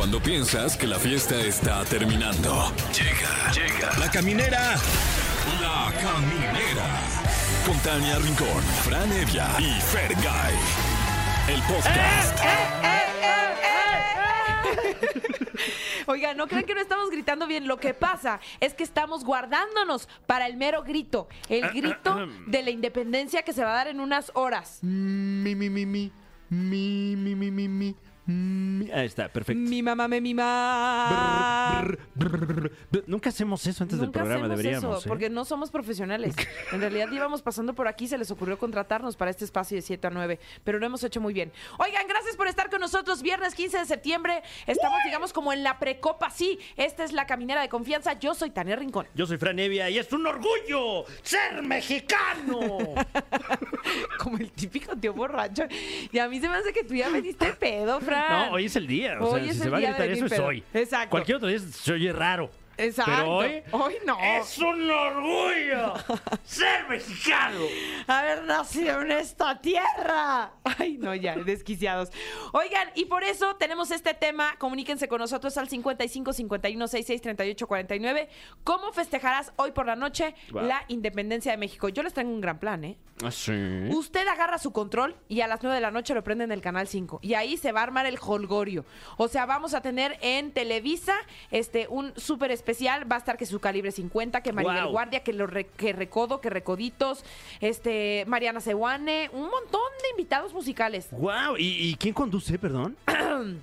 Cuando piensas que la fiesta está terminando. Llega, llega. La caminera. La caminera. Con Tania Rincón, Fran Evia y Fergay. El podcast. Oiga, no crean que no estamos gritando bien. Lo que pasa es que estamos guardándonos para el mero grito. El grito de la independencia que se va a dar en unas horas. Mi, mi, mi, mi. Mi, mi, mi, mi, mi. Mi. Ahí está, perfecto. Mi mamá me mima. Brr, brr, brr. Nunca hacemos eso antes del programa, hacemos deberíamos. eso, ¿eh? porque no somos profesionales. En realidad íbamos pasando por aquí, se les ocurrió contratarnos para este espacio de 7 a 9, pero lo hemos hecho muy bien. Oigan, gracias por estar con nosotros. Viernes 15 de septiembre, estamos, digamos, como en la precopa. Sí, esta es la caminera de confianza. Yo soy Tania Rincón. Yo soy Fran Evia y es un orgullo ser mexicano. Como el típico tío borracho. Y a mí se me hace que tú ya me diste pedo, Fran. No, hoy es el día. O Hoy sea, es si el se va a día gritar eso es hoy. Exacto. Cualquier otro día se oye raro. Exacto. Pero hoy Hoy no. es un orgullo ser mexicano. haber nacido en esta tierra. Ay, no, ya, desquiciados. Oigan, y por eso tenemos este tema. Comuníquense con nosotros al 55 51 66 38 49. ¿Cómo festejarás hoy por la noche Wow. la independencia de México? Yo les tengo un gran plan, ¿eh? ¿Ah, sí? Usted agarra su control y a las 9 de la noche lo prende en el canal 5. Y ahí se va a armar el holgorio. O sea, vamos a tener en Televisa este un súper especial. Va a estar que su calibre 50, que Maribel Wow. Guardia, que, lo re- que Recodo, que Recoditos, este, Mariana Sewane, un montón de invitados musicales. Wow, ¿Y, y quién conduce, perdón?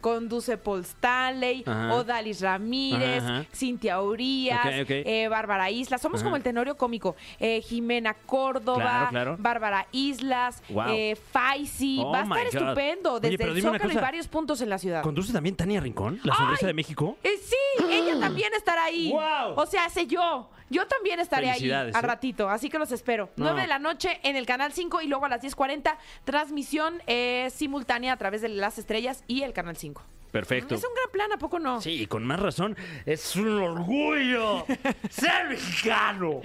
Conduce Paul Stanley, Ajá. Odalis Ramírez, Ajá. Cintia Urias, Ok, ok. eh, Bárbara Islas. Somos Ajá. como el tenorio cómico. Eh, Jimena Córdoba, Claro, claro. Bárbara Islas, Wow. eh, Faisy. Oh Va a my estar God. estupendo. Oye, Desde pero el dime una Zócalo y cosa. varios puntos en la ciudad. ¿Conduce también Tania Rincón, la sonrisa de México? Eh, sí, ella también estará ahí. ¡Guau! O sea, sé yo. Yo también estaré ahí al ¿eh? ratito, así que los espero. No. 9 de la noche en el canal 5 y luego a las 10.40 transmisión eh, simultánea a través de las estrellas y el canal 5. Perfecto. Es un gran plan, ¿a poco no? Sí, y con más razón, es un orgullo ser mexicano.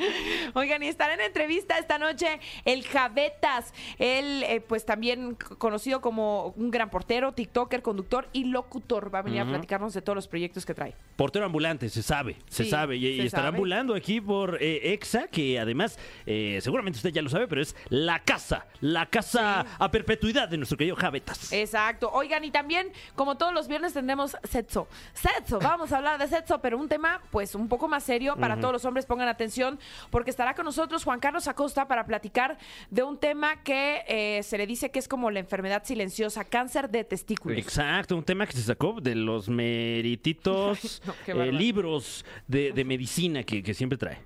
Oigan, y estará en entrevista esta noche el Javetas. Él, eh, pues también conocido como un gran portero, TikToker, conductor y locutor. Va a venir a platicarnos de todos los proyectos que trae. Portero ambulante, se sabe, se Sí, sabe. Y, estará sabe. ambulando aquí por eh, EXA, que además, eh, seguramente usted ya lo sabe, pero es la casa, la casa a perpetuidad de nuestro querido Javetas. Exacto. Oigan, y también, como todos los viernes, tendremos sexo. Sexo, vamos a hablar de sexo, pero un tema, pues, un poco más serio para todos los hombres. Pongan atención, porque estará con nosotros Juan Carlos Acosta para platicar de un tema que eh, se le dice que es como la enfermedad silenciosa, cáncer de testículos. Exacto, un tema que se sacó de los merititos no, eh, libros de, de medicina que, que siempre trae.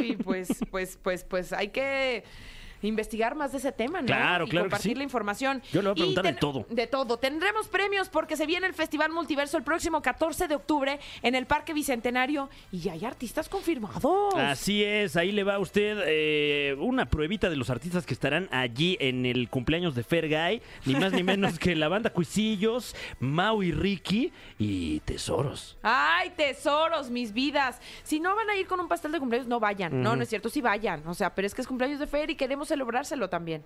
y pues, pues, pues, pues hay que investigar más de ese tema, ¿no? Claro, y claro que compartir sí. la información. Yo le voy a preguntar de todo. De todo. Tendremos premios porque se viene el Festival Multiverso el próximo 14 de octubre en el Parque Bicentenario y hay artistas confirmados. Así es, ahí le va a usted eh, una pruebita de los artistas que estarán allí en el cumpleaños de Fergay, ni más ni menos que la banda Cuisillos, Mau y Ricky y Tesoros. Ay, tesoros, mis vidas. Si no van a ir con un pastel de cumpleaños, no vayan. No, no es cierto, sí vayan. O sea, pero es que es cumpleaños de Fer y queremos celebrárselo también.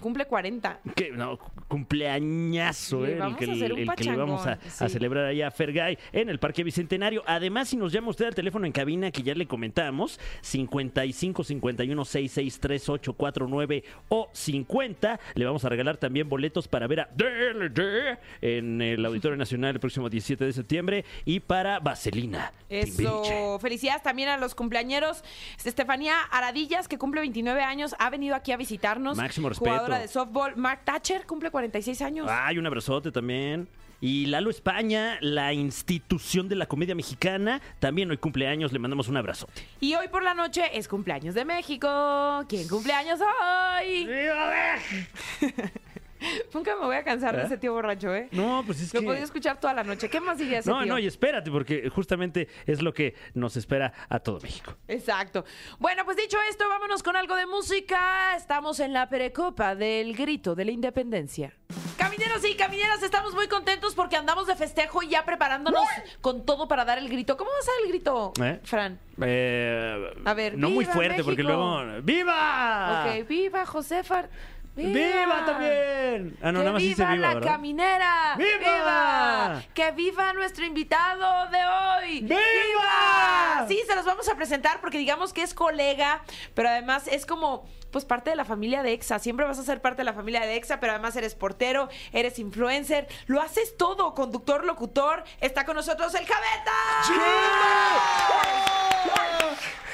Cumple 40. Que, no, cumpleañazo, ¿eh? el que, el le vamos a, celebrar allá a Fergay en el Parque Bicentenario. Además, si nos llama usted al teléfono en cabina que ya le comentamos, 55 51 66 38 49 o 50, le vamos a regalar también boletos para ver a DLD en el Auditorio Nacional el próximo 17 de septiembre y para Vaselina. Timbiriche. Eso, felicidades también a los cumpleañeros. Estefanía Aradillas, que cumple 29 años, ha venido aquí a visitarnos. Máximo respeto. Jugadora de softball. Mark Thatcher cumple 46 años. Ay, un abrazote también. Y Lalo España, la institución de la comedia mexicana, también hoy cumpleaños, le mandamos un abrazote. Y hoy por la noche es cumpleaños de México. ¿Quién cumpleaños hoy? Nunca me voy a cansar de ¿Eh? ese tío borracho, ¿eh? No, pues es Lo que... podía escuchar toda la noche. ¿Qué más diría ese No, tío? no, y espérate, porque justamente es lo que nos espera a todo México. Exacto. Bueno, pues dicho esto, vámonos con algo de música. Estamos en la precopa del grito de la independencia. Camineros y camineras, estamos muy contentos porque andamos de festejo y ya preparándonos con todo para dar el grito. ¿Cómo vas a dar el grito, ¿Eh? Fran? Eh, A ver, no muy ¡Viva fuerte, porque luego. ¡Viva! Ok, viva Josefa. ¡Viva también! Ah, no, que nada más dice viva viva, la ¿verdad? caminera. ¡Viva! Que viva nuestro invitado de hoy. ¡Viva! Sí, se los vamos a presentar porque digamos que es colega, pero además es como pues parte de la familia de EXA. Siempre vas a ser parte de la familia de EXA, pero además eres portero, eres influencer, lo haces todo, conductor, locutor. Está con nosotros el Javeta.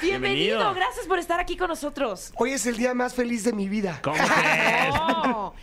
Bienvenido. Bienvenido. gracias por estar aquí con nosotros. Hoy es el día más feliz de mi vida. ¿Cómo crees? No.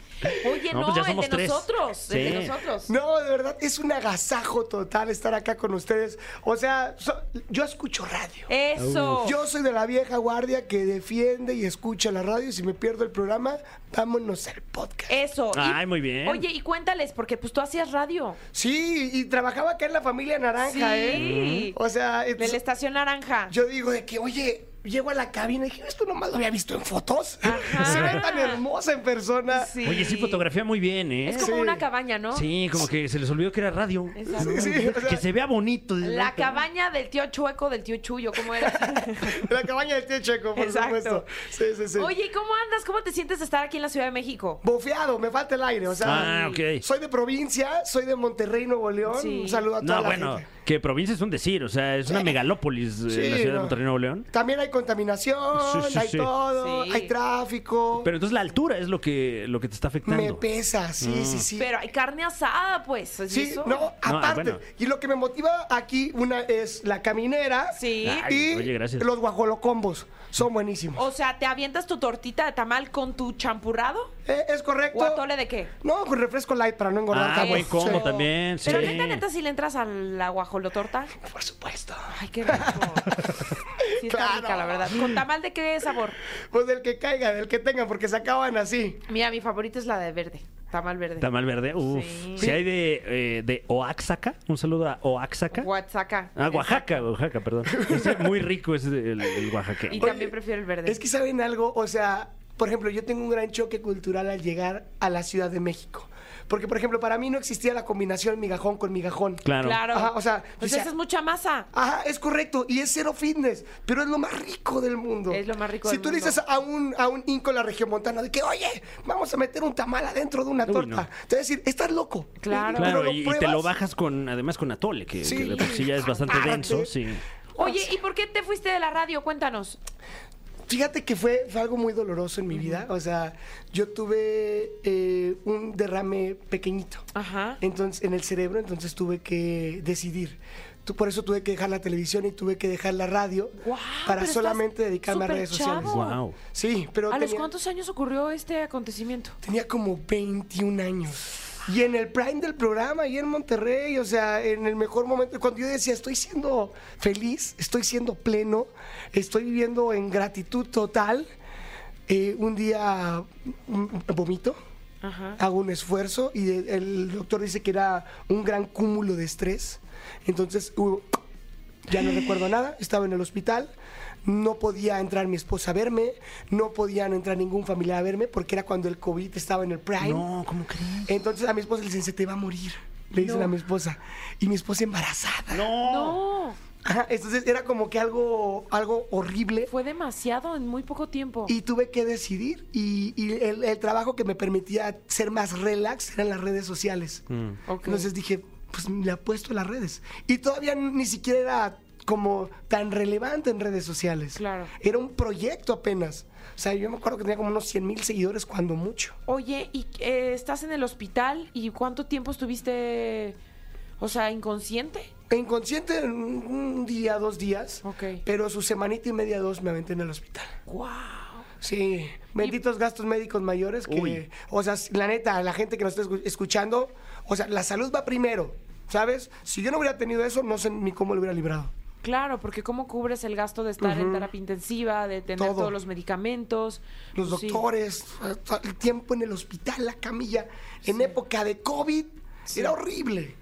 Oye, No, no, pues ya el somos de tres. nosotros, el de Sí. nosotros. No, de verdad, es un agasajo total estar acá con ustedes. O sea, so- yo escucho radio. Eso. Yo soy de la vieja guardia que defiende y escucha la radio y si me pierdo el programa, vámonos al podcast. Eso. Y- Ay, muy bien. Oye, y cuéntales, porque pues tú hacías radio. Sí, y trabajaba acá en la familia Naranja, ¿eh? Sí. O sea, De la estación naranja. yo digo de que, oye, llego a la cabina y dije, esto nomás lo había visto en fotos. Ajá. Se ve tan hermosa en persona. Sí. Oye, sí fotografía muy bien, ¿eh? Es como Sí. una cabaña, ¿no? Sí, como que se les olvidó que era radio. Exacto. Sí, sí, o sea, Que se vea bonito. La cabaña del tío Chueco, del tío Chuyo, ¿cómo era? la cabaña del tío Checo, por Exacto. supuesto. Sí, sí, sí. Oye, ¿y cómo andas? ¿Cómo te sientes de estar aquí en la Ciudad de México? Bofeado, me falta el aire, o sea. Ah, ok. Soy de provincia, soy de Monterrey, Nuevo León. Sí. Un saludo a toda No, la bueno, gente. Que provincia es un decir, o sea, es una megalópolis eh, Sí, la ciudad de. Monterrey, Nuevo León. También hay contaminación, Sí, sí, hay sí. todo, Sí. hay tráfico. Pero entonces la altura es lo que, lo que te está afectando. me pesa, sí, Mm. sí, sí. Pero hay carne asada, pues. ¿es Sí, eso? no, aparte. bueno. Y lo que me motiva aquí, una es la caminera. Sí. Ay, y oye, gracias. los guajolocombos. Son buenísimos. O sea, ¿te avientas tu tortita de tamal con tu champurrado? Eh, ¿Es correcto? ¿O atole de qué? No, con refresco light para no engordar Ah, buen combo Eso. también, sí. Pero neta, neta, si le entras a la guajolotorta. Por supuesto. Ay, qué rico. Sí, está Claro. rica, la verdad. ¿Con tamal de qué sabor? Pues del que caiga, del que tengan, porque se acaban así. Mira, mi favorita es la de verde. Tamal verde. Tamal verde, uff. Sí. Si hay de, eh, de Oaxaca, un saludo a Oaxaca. Oaxaca. Ah, Oaxaca, Oaxaca, perdón. Es muy rico ese el, el Oaxaca. Y también prefiero el verde. Es que saben algo, o sea, por ejemplo, yo tengo un gran choque cultural al llegar a la Ciudad de México. Porque, por ejemplo, para mí no existía la combinación migajón con migajón. Claro. Claro. Ajá, o sea, pues esa es mucha masa. Ajá, es correcto. Y es cero fitness, pero es lo más rico del mundo. Es lo más rico si del tú le mundo. dices a un, a un inco en la región montana de que, oye, vamos a meter un tamal adentro de una Uy, torta, no. te va a decir, estás loco. Claro. Claro, y, y te lo bajas con, además con atole, que, Sí. que de por sí ya es bastante denso, sí. Oye, ¿y por qué te fuiste de la radio? Cuéntanos. Fíjate que fue, fue algo muy doloroso en mi vida. O sea, yo tuve eh, un derrame pequeñito. Ajá. Entonces, en el cerebro, entonces tuve que decidir. Tú- Por eso tuve que dejar la televisión y tuve que dejar la radio para solamente dedicarme a redes sociales. chavo. Wow. Sí, pero ¿A los cuántos años ocurrió este acontecimiento? tenía como 21 años. Y en el prime del programa, y en Monterrey, o sea, en el mejor momento, cuando yo decía, estoy siendo feliz, estoy siendo pleno, estoy viviendo en gratitud total, eh, un día mm, vomito, Ajá. hago un esfuerzo y el, doctor dice que era un gran cúmulo de estrés. Entonces, hubo- ya no recuerdo nada, estaba en el hospital, no podía entrar mi esposa a verme, no podían entrar ningún familiar a verme porque era cuando el COVID estaba en el prime. No, ¿cómo crees? Entonces a mi esposa le dicen, se te va a morir, le dicen No. a mi esposa. Y mi esposa embarazada. No. No, Ajá, entonces era como que algo, algo horrible. fue demasiado en muy poco tiempo. Y tuve que decidir. Y, y el, el trabajo que me permitía ser más relax eran las redes sociales. Mm. Ok. Entonces dije, pues le apuesto a las redes. Y todavía ni siquiera era como tan relevante en redes sociales. Claro. Era un proyecto apenas. O sea, yo me acuerdo que tenía como unos 100 mil seguidores cuando mucho. Oye, ¿y eh, estás en el hospital? ¿Y cuánto tiempo estuviste, o sea, inconsciente? Inconsciente en un un día, dos días. Ok. Pero su semanita y media, dos me aventé en el hospital. ¡Wow! Sí, benditos gastos médicos mayores que, Uy. o sea, la neta, la gente que nos está escu- escuchando, o sea, la salud va primero, ¿sabes? Si yo no hubiera tenido eso, no sé ni cómo lo hubiera librado. Claro, porque ¿cómo cubres el gasto de estar en terapia intensiva, de tener Todo. todos los medicamentos? Los Pues sí. doctores, el tiempo en el hospital, la camilla, en época de COVID, era horrible.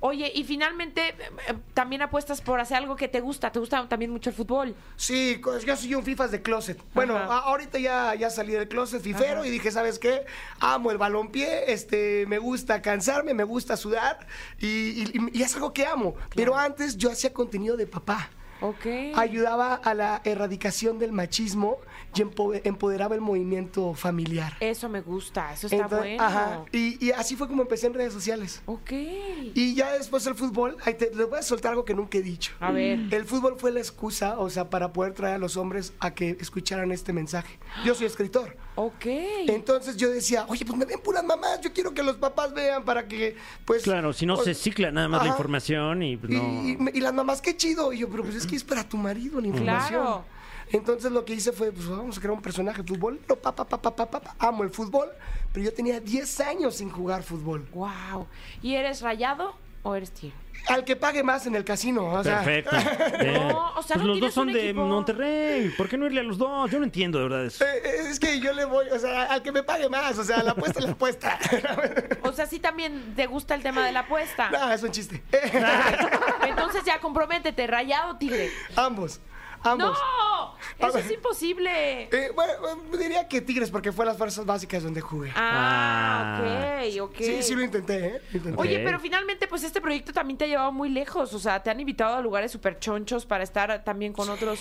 Oye, y finalmente eh, eh, también apuestas por hacer algo que te gusta. ¿Te gusta también mucho el fútbol? Sí, yo soy un FIFAs de closet. Bueno, Ajá. ahorita ya, ya salí del closet fifero y dije, ¿sabes qué? Amo el balompié, este, me gusta cansarme, me gusta sudar y, y- y es algo que amo. Pero antes yo hacía contenido de papá. Ok. Ayudaba a la erradicación del machismo y empo- empoderaba el movimiento familiar. Eso me gusta, eso está Entonces, bueno. ajá, y, y así fue como empecé en redes sociales. Ok. Y ya después el fútbol, ahí te, les voy a soltar algo que nunca he dicho. A ver. El fútbol fue la excusa, o sea, para poder traer a los hombres a que escucharan este mensaje. Yo soy escritor. Ok. Entonces yo decía, oye, pues me ven puras mamás, yo quiero que los papás vean para que, pues... Claro, si no o- se cicla nada más la información y pues, Y, no. y- y las mamás, qué chido. Y yo, pero pues es que es para tu marido la información. Claro. Entonces lo que hice fue, pues vamos a crear un personaje de fútbol. No, pa, pa, pa, pa, pa, pa, pa. Amo el fútbol, pero yo tenía 10 años sin jugar fútbol. Wow. ¿Y eres rayado o eres tigre? Al que pague más en el casino. O sea, Perfecto. Bien. No, o sea, Pues no los dos son de equipo. Monterrey. ¿Por qué no irle a los dos? Yo no entiendo, de verdad. eso. eh, Es que yo le voy, o sea, al que me pague más, o sea, la apuesta es la apuesta. O sea, sí también te gusta el tema de la apuesta. no, es un chiste. Entonces ya comprométete, rayado o tigre. ambos, ambos. ¡No! Eso ver. es imposible. Eh, bueno, eh, diría que Tigres, porque fue las fuerzas básicas donde jugué. Ah, Ah. ok, ok. Sí, sí lo intenté, ¿eh? Lo intenté. Oye, pero finalmente, pues este proyecto también te ha llevado muy lejos. O sea, te han invitado a lugares súper chonchos para estar también con otros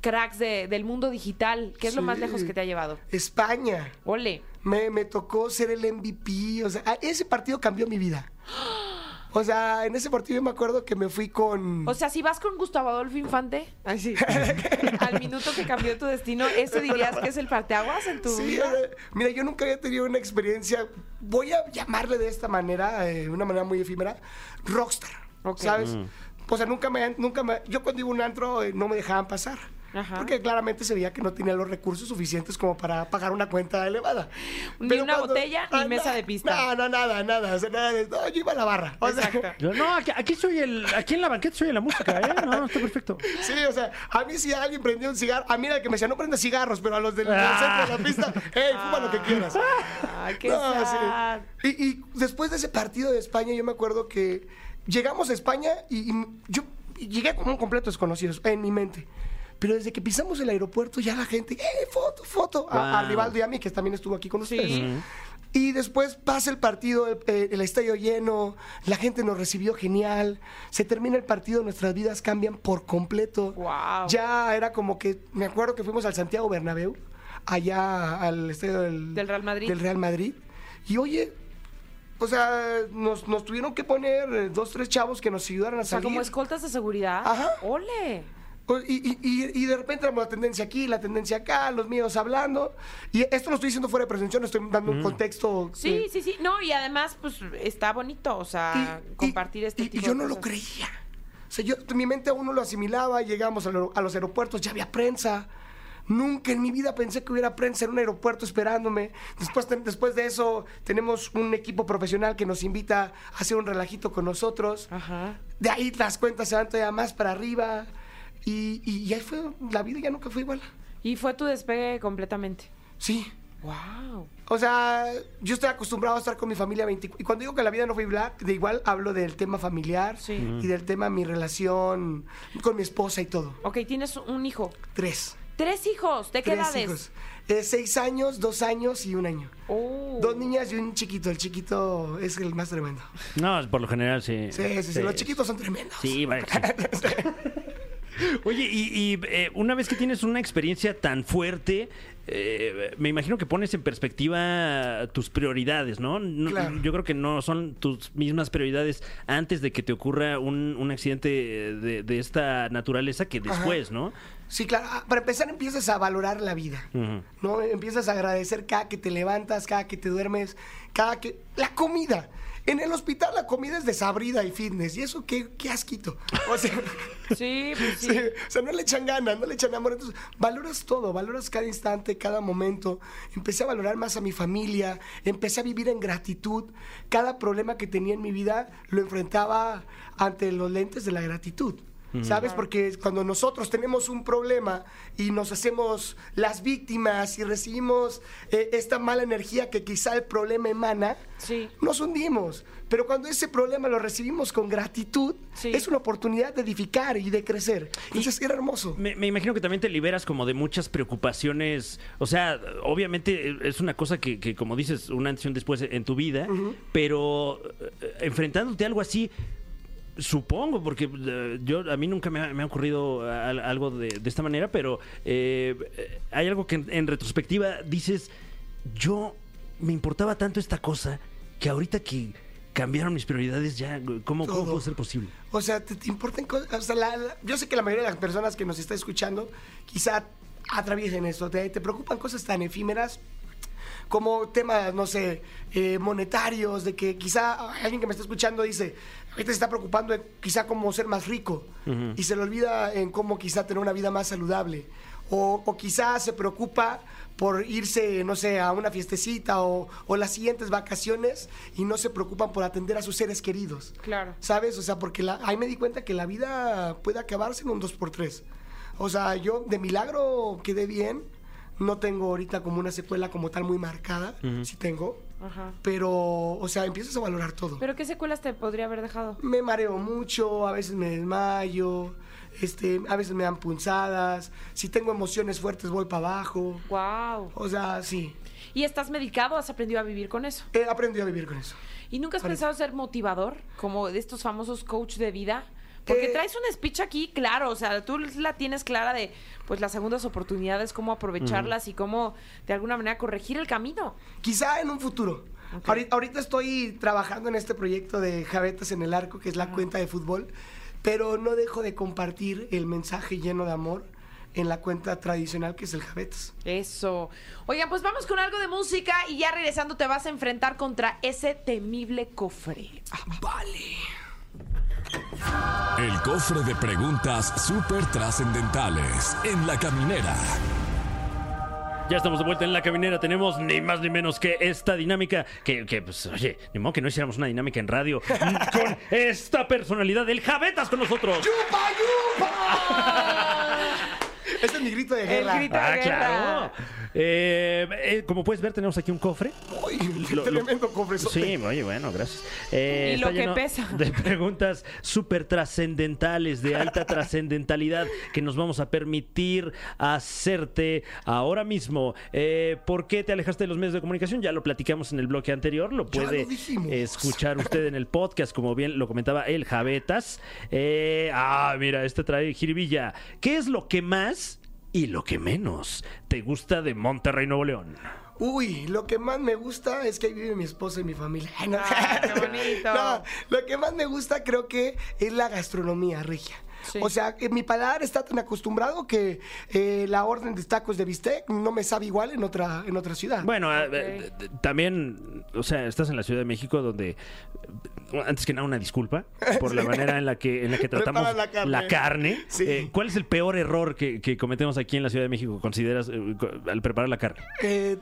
cracks de- del mundo digital. ¿Qué es lo más lejos que te ha llevado? España. Ole. Me, me tocó ser el MVP. O sea, ese partido cambió mi vida. O sea, en ese partido yo me acuerdo que me fui con. O sea, si vas con Gustavo Adolfo Infante, ay, sí, al minuto que cambió tu destino, ¿ese dirías que es el parteaguas en tu Sí, vida? mira, yo nunca había tenido una experiencia, voy a llamarle de esta manera, eh, de una manera muy efímera, rockstar. ¿sabes? O sea, nunca me, nunca me, yo cuando iba a un antro eh, no me dejaban pasar. Ajá. Porque claramente se veía que no tenía los recursos suficientes como para pagar una cuenta elevada. Ni una botella, ni mesa de pista. No, no, nada, nada. O sea, nada de- no, yo iba a la barra. O sea. Yo, no, aquí, aquí soy el. Aquí en la banqueta soy la música, ¿eh? No, está perfecto. Sí, o sea, a mí si alguien prendió un cigarro, a mí era el que me decía, no prendas cigarros, pero a los del, Ah. centro de la pista, hey, fuma lo que quieras. Ay, qué No, sí. Y, y después de ese partido de España, yo me acuerdo que llegamos a España y, y yo llegué como un completo desconocido en mi mente. Pero desde que pisamos el aeropuerto, ya la gente, ¡eh, foto, foto! A, a Wow. Rivaldo y a mí, que también estuvo aquí con Sí. ustedes. Y después pasa el partido, el, eh, el estadio lleno, la gente nos recibió genial, se termina el partido, nuestras vidas cambian por completo. Guau. Ya era como que, me acuerdo que fuimos al Santiago Bernabéu, allá al estadio del, Del Real Madrid. del Real Madrid. Y oye, o sea, nos, nos tuvieron que poner eh, dos, tres chavos que nos ayudaran a O sea, salir. como escoltas de seguridad. Ajá. Ole. Y, y- y- de repente éramos la tendencia aquí, la tendencia acá, los míos hablando. Y esto lo estoy diciendo fuera de presunción, estoy dando un contexto. Sí, eh, sí, sí. No, y además, pues está bonito, o sea, y- compartir y- este y- tipo y yo de no lo cosas. creía. O sea, yo, mi mente aún no lo asimilaba, llegamos a, lo- a los aeropuertos, ya había prensa. Nunca en mi vida pensé que hubiera prensa en un aeropuerto esperándome. Después, te- después de eso, tenemos un equipo profesional que nos invita a hacer un relajito con nosotros. Ajá. De ahí las cuentas se van todavía más para arriba. Y, y ahí fue, la vida ya nunca fue igual. Y fue tu despegue completamente. Sí. Wow. O sea, yo estoy acostumbrado a estar con mi familia 20 Y cuando digo que la vida no fue igual, de igual hablo del tema familiar Sí. y del tema mi relación con mi esposa y todo. Ok, tienes un hijo. Tres. Tres hijos. ¿De qué Tres edades? hijos. Eh, seis años, dos años y un año. Oh. Dos niñas y un chiquito. El chiquito es el más tremendo. No, por lo general sí. Sí, sí, sí. Los chiquitos son tremendos. Sí, vale. Oye, y, y, eh, una vez que tienes una experiencia tan fuerte, eh, me imagino que pones en perspectiva tus prioridades, ¿no? No- Claro. Yo creo que no son tus mismas prioridades antes de que te ocurra un, un accidente de, de esta naturaleza que después, ¿no? Sí, claro. Ah, Para empezar, empiezas a valorar la vida. ¿no? Empiezas a agradecer cada que te levantas, cada que te duermes, cada que... La comida. En el hospital la comida es desabrida y fitness. ¿Y eso qué, qué asquito? O sea, Sí, pues sí. sí, o sea, no le echan ganas, no le echan amor. Entonces, valoras todo, valoras cada instante, cada momento. Empecé a valorar más a mi familia, empecé a vivir en gratitud. Cada problema que tenía en mi vida lo enfrentaba ante los lentes de la gratitud. ¿Sabes? Porque cuando nosotros tenemos un problema y nos hacemos las víctimas y recibimos eh, esta mala energía que quizá el problema emana, Sí. nos hundimos. Pero cuando ese problema lo recibimos con gratitud, Sí. es una oportunidad de edificar y de crecer. Entonces era hermoso. Me, me imagino que también te liberas como de muchas preocupaciones. O sea, obviamente eh, es una cosa que, que, como dices, un antes y un después en tu vida, pero eh, enfrentándote a algo así, Supongo, porque eh, yo a mí nunca me ha, me ha ocurrido al- algo de, de esta manera, pero eh, hay algo que en, en retrospectiva dices, yo me importaba tanto esta cosa que ahorita que cambiaron mis prioridades ya, ¿cómo, cómo puede ser posible? O sea, te, te importan cosas. O sea, la- la- yo sé que la mayoría de las personas que nos está escuchando quizá atraviesen esto. Te, te preocupan cosas tan efímeras como temas, no sé, eh, monetarios, de que quizá alguien que me está escuchando dice, ahorita se está preocupando en quizá cómo ser más rico y se le olvida en cómo quizá tener una vida más saludable. O, o quizá se preocupa por irse, no sé, a una fiestecita o, o las siguientes vacaciones y no se preocupan por atender a sus seres queridos. Claro. ¿Sabes? O sea, porque la- ahí me di cuenta que la vida puede acabarse en un 2x3. O sea, yo de milagro quedé bien. No tengo ahorita como una secuela como tal muy marcada. Sí tengo. Ajá. Pero, o sea, empiezas a valorar todo. ¿Pero qué secuelas te podría haber dejado? Me mareo mucho, a veces me desmayo, este, a veces me dan punzadas. Si tengo emociones fuertes voy para abajo. Wow. O sea, sí. ¿Y estás medicado? ¿Has aprendido a vivir con eso? He aprendido a vivir con eso. ¿Y nunca has pensado ser motivador? Como de estos famosos coach de vida. Porque traes un speech aquí, claro, o sea, tú la tienes clara de pues las segundas oportunidades, cómo aprovecharlas y cómo de alguna manera corregir el camino. Quizá en un futuro. Ahorita, ahorita estoy trabajando en este proyecto de Javetas en el Arco, que es la cuenta de fútbol, pero no dejo de compartir el mensaje lleno de amor en la cuenta tradicional que es el Javetas. Eso. Oigan, pues vamos con algo de música y ya regresando te vas a enfrentar contra ese temible cofre. Vale. El cofre de preguntas súper trascendentales en la caminera. Ya estamos de vuelta en la caminera. Tenemos ni más ni menos que esta dinámica. Que, que, pues, oye, ni modo que no hiciéramos una dinámica en radio con esta personalidad del Javetas con nosotros. ¡Yupa, yupa! Ese es mi grito de guerra. grito. Ah, guerra. claro. Eh, eh, como puedes ver, tenemos aquí un cofre. Uy, Lo- lo- tremendo cofrezote. Sí, oye, bueno, gracias. Eh, Y está lo que lleno pesa. De preguntas súper trascendentales, de alta trascendentalidad, que nos vamos a permitir hacerte ahora mismo. Eh, ¿Por qué te alejaste de los medios de comunicación? Ya lo platicamos en el bloque anterior. Lo Ya puede lo dijimos. escuchar usted en el podcast, como bien lo comentaba el Javetas. Eh, ah, mira, este trae jiribilla. ¿Qué es lo que más y lo que menos te gusta de Monterrey, Nuevo León? Uy, lo que más me gusta es que ahí vive mi esposa y mi familia. Ay, no. Ah, qué bonito. No, lo que más me gusta creo que es la gastronomía regia. Sí. O sea, mi paladar está tan acostumbrado que eh, la orden de tacos de bistec no me sabe igual en otra, en otra ciudad. Bueno, eh, eh, también, o sea, estás en la Ciudad de México donde, antes que nada, una disculpa por la manera en la que, en la que tratamos la carne. carne. Sí. Eh, ¿Cuál es el peor error que, que cometemos aquí en la Ciudad de México, consideras, eh, al preparar la carne? Eh,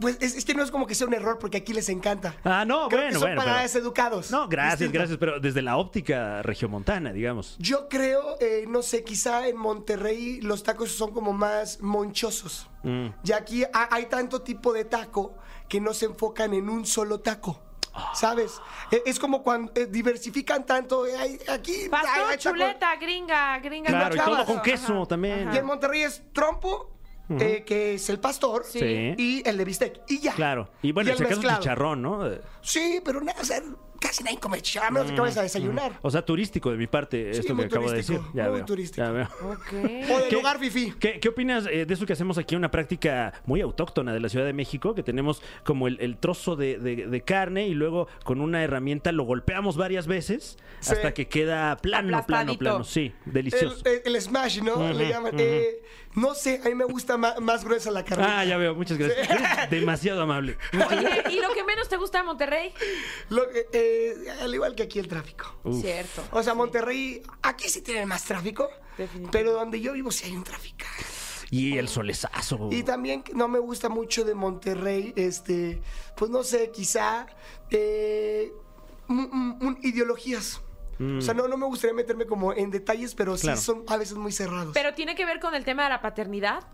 pues es, es que no es como que sea un error porque aquí les encanta. Ah, no, Creo bueno, que son bueno. pero- educados. No, gracias, Distinto. gracias, pero desde la óptica regiomontana, digamos. Yo creo, eh, no sé, quizá en Monterrey los tacos son como más monchosos. Mm. Y aquí ha- hay tanto tipo de taco que no se enfocan en un solo taco. ¿Sabes? E- Es como cuando eh, diversifican tanto. aquí Pastor, chuleta, gringa, gringa. Claro, y todo con queso también. Y en Monterrey es trompo, eh, que es el pastor, Sí. Y el de bistec. Y ya. Claro. Y bueno, el si acaso mezclado. chicharrón, ¿no? Sí, pero nada, o sea, casi nadie come chicharrón, a menos que vayas a desayunar. O sea, turístico de mi parte, Sí, esto muy que acabo de turístico, decir. Ya muy veo, turístico. ya veo. Ok. O de ¿Qué- lugar fifí. ¿Qué, qué opinas eh, de eso que hacemos aquí, una práctica muy autóctona de la Ciudad de México, que tenemos como el, el trozo de, de- de carne y luego con una herramienta lo golpeamos varias veces Sí. hasta que queda plano, plano, Aplastadito. plano. Sí, delicioso. El, el- el smash, ¿no? Le llaman. Eh, no sé, a mí me gusta ma- más, gruesa la carne. Ah, ya veo, muchas gracias. Eres demasiado amable. Oye, ¿y lo que menos te gusta de Monterrey? Lo que- eh, al igual que aquí el tráfico. Uf. Cierto. O sea, Monterrey, aquí sí tienen más tráfico, pero donde yo vivo sí hay un tráfico. Y el solezazo. Y también que no me gusta mucho de Monterrey, este, pues no sé, quizá eh, un- un- un- ideologías. O sea, no, no me gustaría meterme como en detalles, pero sí son a veces muy cerrados. ¿Pero tiene que ver con el tema de la paternidad?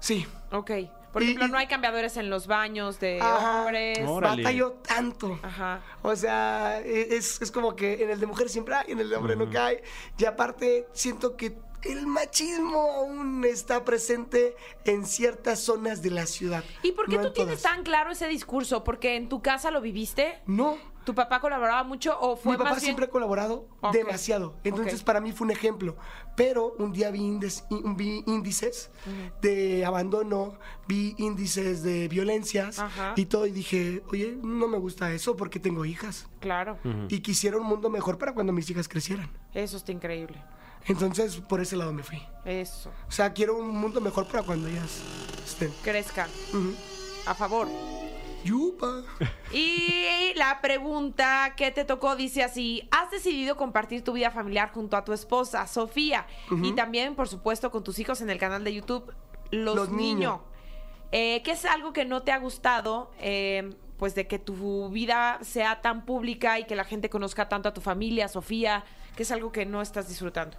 sí. Ok. Por Y- ejemplo, no hay cambiadores en los baños de Ajá. hombres. Órale. Batallo tanto. Ajá. O sea, e- es, es como que en el de mujer siempre hay, en el de hombre no cae. Y aparte, siento que el machismo aún está presente en ciertas zonas de la ciudad. ¿Y por qué no tú en tienes todas. tan claro ese discurso? ¿Porque en tu casa lo viviste? No, ¿Tu papá colaboraba mucho o fue Mi papá más bien- siempre ha colaborado demasiado. Entonces, para mí fue un ejemplo. Pero un día vi, índices- vi índices de abandono, vi índices de violencias y todo. Y dije, oye, no me gusta eso porque tengo hijas. Claro, Y quisiera un mundo mejor para cuando mis hijas crecieran. eso está increíble. Entonces, por ese lado me fui. Eso. O sea, quiero un mundo mejor para cuando ellas estén. Crezca. Ujú. A favor. Yupa. Y la pregunta que te tocó dice así: ¿Has decidido compartir tu vida familiar junto a tu esposa, Sofía? Y también, por supuesto, con tus hijos en el canal de YouTube, Los, Los Niños. Niño. Eh, ¿Qué es algo que no te ha gustado? eh, pues de que tu vida sea tan pública y que la gente conozca tanto a tu familia, Sofía, que es algo que no estás disfrutando.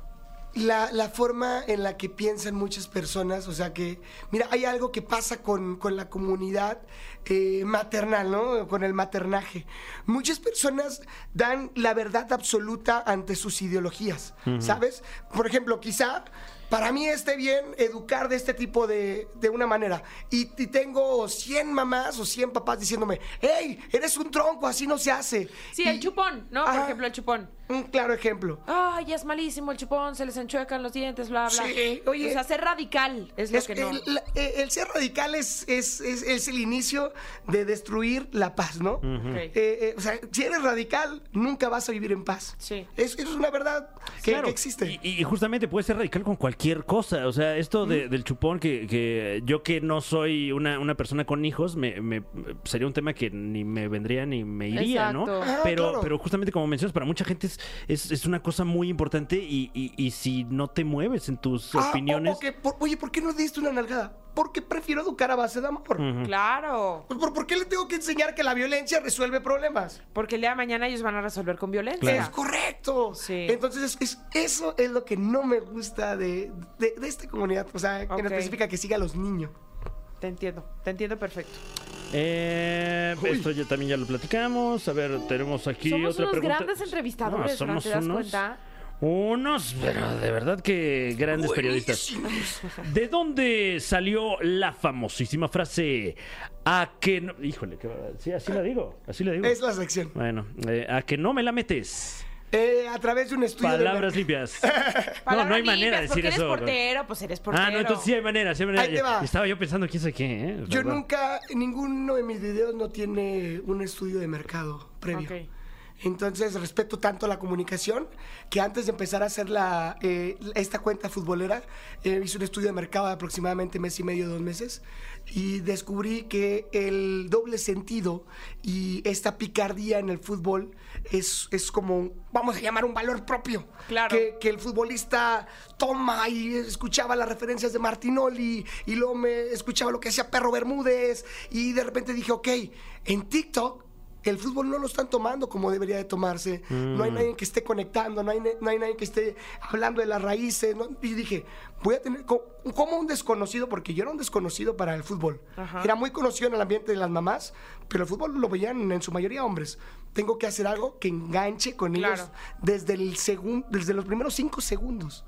La, la forma en la que piensan muchas personas, o sea que, mira, hay algo que pasa con, con la comunidad eh, maternal, ¿no? Con el maternaje. Muchas personas dan la verdad absoluta ante sus ideologías, ¿sabes? Por ejemplo, quizá para mí esté bien educar de este tipo de, de una manera. Y, y tengo 100 mamás o 100 papás diciéndome, hey, eres un tronco, así no se hace. Sí, Y- el chupón, ¿no? Por ejemplo, el chupón. Un claro ejemplo. Ay, es malísimo el chupón, se les enchuecan los dientes, bla, bla. Sí, oye. O sea, ser radical es lo Es- que no. el, eh, el ser radical es, es, es- es el inicio de destruir la paz, ¿no? Eh, eh, o sea, si eres radical, nunca vas a vivir en paz. Sí. Es, es una verdad que, Claro, que existe. Y, y justamente puede ser radical con cualquier cosa. O sea, esto de- del chupón, que, que yo que no soy una, una persona con hijos, me, me- sería un tema que ni me vendría ni me iría, ¿no? Ah, pero, claro. pero justamente como mencionas, para mucha gente es, es, es una cosa muy importante y, y- y si no te mueves en tus Ah, opiniones... o- o que por- oye, ¿por qué no diste una nalgada? Porque prefiero educar a base de amor. Claro. Pues, ¿Por, por qué le tengo que enseñar que la violencia resuelve problemas? Porque el día de mañana ellos van a resolver con violencia. Es correcto. Sí. Entonces, es- es- eso es lo que no me gusta de, de- de esta comunidad. O sea, Ok. en específica que siga a los niños. Te entiendo, te entiendo perfecto. Eh, esto ya también ya lo platicamos. A ver, tenemos aquí Somos otra unos pregunta. grandes entrevistadores, No, somos ¿te das unos, cuenta? Unos, pero de verdad que grandes periodistas. ¿De dónde salió la famosísima frase a que no... Híjole, qué barbaridad. sí, así la digo, así la digo. Es la sección. Bueno, eh, a que no me la metes. Eh, a través de un estudio de Palabras limpias. no, no hay manera de decir porque eso. eres portero, pues eres portero. Ah, no, entonces sí hay manera, sí hay manera. Ahí te va. Estaba yo pensando quién sabe qué, ¿eh? Yo nunca, ninguno de mis videos no tiene un estudio de mercado previo. Ok. Entonces respeto tanto la comunicación que antes de empezar a hacer la, eh, esta cuenta futbolera eh, hice un estudio de mercado de aproximadamente mes y medio, dos meses y descubrí que el doble sentido y esta picardía en el fútbol es, es como, vamos a llamar un valor propio. Claro. Que, que el futbolista toma y escuchaba las referencias de Martinoli y luego me escuchaba lo que hacía Perro Bermúdez y de repente dije, ok, en TikTok el fútbol no lo están tomando como debería de tomarse. No hay nadie que esté conectando, no hay, ne- no hay nadie que esté hablando de las raíces. ¿no? Y dije, voy a tener co- como un desconocido, porque yo era un desconocido para el fútbol. Ajá. Era muy conocido en el ambiente de las mamás, pero el fútbol lo veían en su mayoría hombres. Tengo que hacer algo que enganche con ellos desde, el segun- desde los primeros cinco segundos.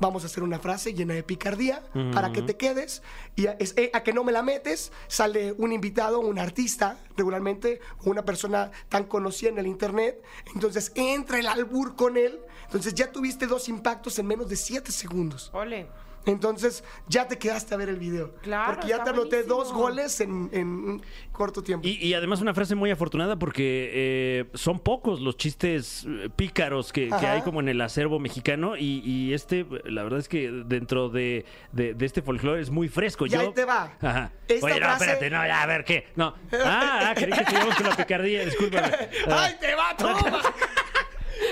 Vamos a hacer una frase llena de picardía para que te quedes y a, es- eh, a que no me la metes. Sale un invitado, un artista, regularmente, o una persona tan conocida en el internet. Entonces entra el albur con él. Entonces ya tuviste dos impactos en menos de siete segundos. Ole. Entonces ya te quedaste a ver el video. Claro, Porque ya te anoté dos goles en, en un corto tiempo. Y, y además una frase muy afortunada porque eh, son pocos los chistes eh, pícaros que, que hay como en el acervo mexicano y, y este, la verdad es que dentro de, de- de este folclore es muy fresco. Y Yo, ahí te va. Ajá. Esta Oye, no, frase- espérate, no, ya, a ver, ¿qué? No. Ah, ah creí que teníamos con la picardía, discúlpame. Ah. ¡Ay, te va, toma!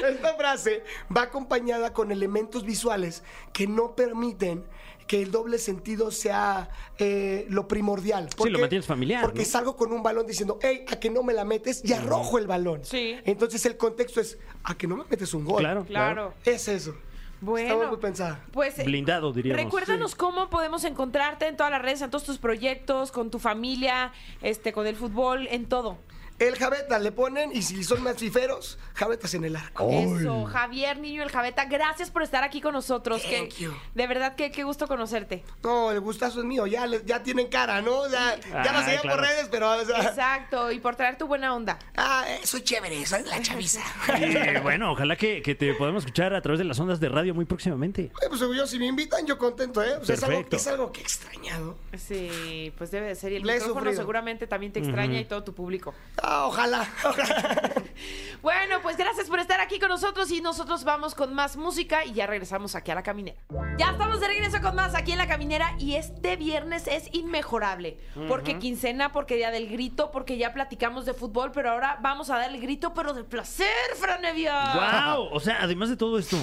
Esta frase va acompañada con elementos visuales que no permiten que el doble sentido sea eh, lo primordial. Sí, lo mantienes familiar, Porque ¿no? salgo con un balón diciendo, hey, a que no me la metes y arrojo el balón. Sí. Entonces el contexto es, a que no me metes un gol. Claro, claro. Es eso. Bueno. Estaba muy pensada. Pues eh, Blindado, diríamos. Recuérdanos cómo podemos encontrarte en todas las redes, en todos tus proyectos, con tu familia, este, con el fútbol, en todo. El jabeta le ponen y si son más fiferos, jabetas en el arco. Eso, Javier Niño el Javeta, gracias por estar aquí con nosotros. Thank que, you. De verdad que qué gusto conocerte. No, el gustazo es mío, ya, le- ya tienen cara, ¿no? Ya, ya Ah, lo seguía claro. por redes, pero... o sea, Exacto, y por traer tu buena onda. ah, eh, soy chévere, soy la chaviza. Y bueno, ojalá que, que te podamos escuchar a través de las ondas de radio muy próximamente. Eh, pues yo, si me invitan, yo contento, ¿eh? Es, algo, Perfecto. es algo que he extrañado. Sí, pues debe de ser. Y el Le he micrófono sufrido. seguramente también te extraña y todo tu público. Ah, ojalá. Bueno, pues gracias por estar aquí con nosotros y nosotros vamos con más música y ya regresamos aquí a la caminera. Ya estamos de regreso con más aquí en la caminera y este viernes es inmejorable. Porque quincena, porque día del grito, porque ya platicamos de fútbol, pero ahora vamos a dar el grito, pero del placer, Franevia. ¡Wow! O sea, además de todo esto,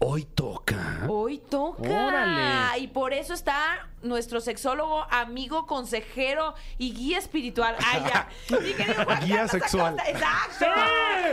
hoy toca. Hoy toca. Órale. Y por eso está nuestro sexólogo, amigo, consejero y guía espiritual. Ay, ya. Mi querido Juan Guía Carlos sexual. Acosta. Exacto.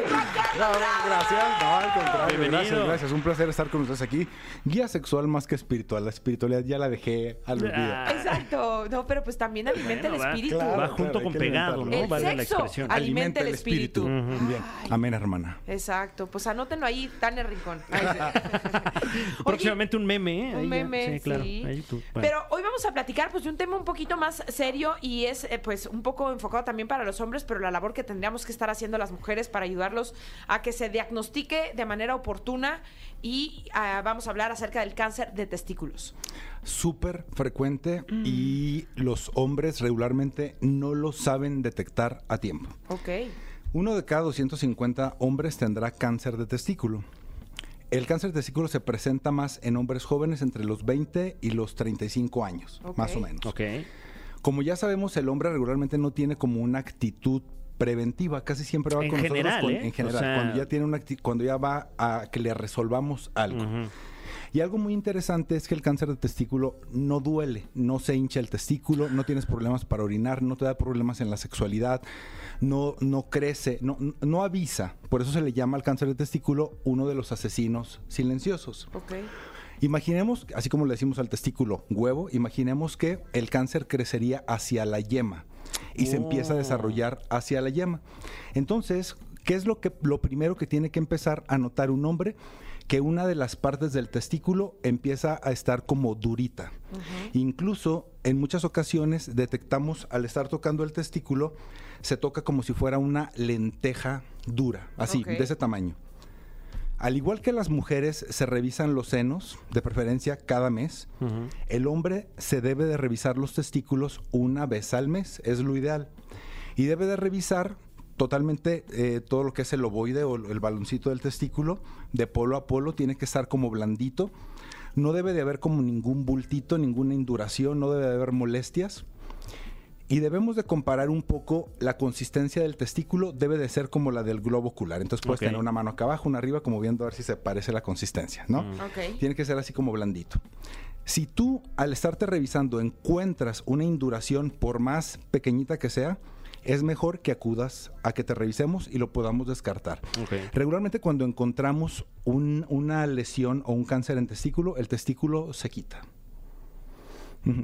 Juan Carlos, No, no, bravo. gracias, no, al contrario, Bienvenido. gracias, gracias. Un placer estar con ustedes aquí. Guía sexual más que espiritual. La espiritualidad ya la dejé al olvido. Ah, Exacto. No, pero pues también alimenta Bueno, el va, espíritu. claro. Va junto hay con que pegado, ¿no? El Vale la sexo. expresión. Al- Alimenta el espíritu. Bien. Amén, hermana. Exacto. Pues anótenlo ahí, Tania Rincón. Ay, sí. Próximamente un meme, ¿eh? Un Ahí ya. meme, Sí, claro. sí. Ahí tú, bueno. Pero hoy vamos a platicar pues de un tema un poquito más serio y es eh, pues un poco enfocado también para los hombres, pero la labor que tendríamos que estar haciendo las mujeres para ayudarlos a que se diagnostique de manera oportuna y ah, vamos a hablar acerca del cáncer de testículos. Súper frecuente y los hombres regularmente no lo saben detectar a tiempo. Ok. Uno de cada 250 hombres tendrá cáncer de testículo. El cáncer de testículo se presenta más en hombres jóvenes entre los 20 y los 35 años, más o menos. Como ya sabemos, el hombre regularmente no tiene como una actitud preventiva, casi siempre va En con nosotros general, con- ¿eh? en general, O sea- cuando ya tiene una cuando ya va a que le resolvamos algo. Y algo muy interesante es que el cáncer de testículo no duele, no se hincha el testículo, no tienes problemas para orinar, no te da problemas en la sexualidad, no, no crece, no, no avisa. Por eso se le llama al cáncer de testículo uno de los asesinos silenciosos. Ok. Imaginemos, así como le decimos al testículo huevo, imaginemos que el cáncer crecería hacia la yema y se empieza a Oh. desarrollar hacia la yema. Entonces, ¿qué es lo que lo primero que tiene que empezar a notar un hombre? Que una de las partes del testículo empieza a estar como durita. Incluso en muchas ocasiones detectamos al estar tocando el testículo, se toca como si fuera una lenteja dura, así, de ese tamaño. Al igual que las mujeres se revisan los senos, de preferencia cada mes, el hombre se debe de revisar los testículos una vez al mes, es lo ideal. Y debe de revisar totalmente eh, todo lo que es el ovoide o el baloncito del testículo, de polo a polo, tiene que estar como blandito. No debe de haber como ningún bultito, ninguna induración, no debe de haber molestias. Y debemos de comparar un poco la consistencia del testículo, debe de ser como la del globo ocular. Entonces puedes Ok. tener una mano acá abajo, una arriba, como viendo a ver si se parece la consistencia, ¿no? Ok. Tiene que ser así como blandito. Si tú al estarte revisando encuentras una induración, por más pequeñita que sea, es mejor que acudas a que te revisemos y lo podamos descartar. Regularmente cuando encontramos un- una lesión o un cáncer en testículo, el testículo se quita.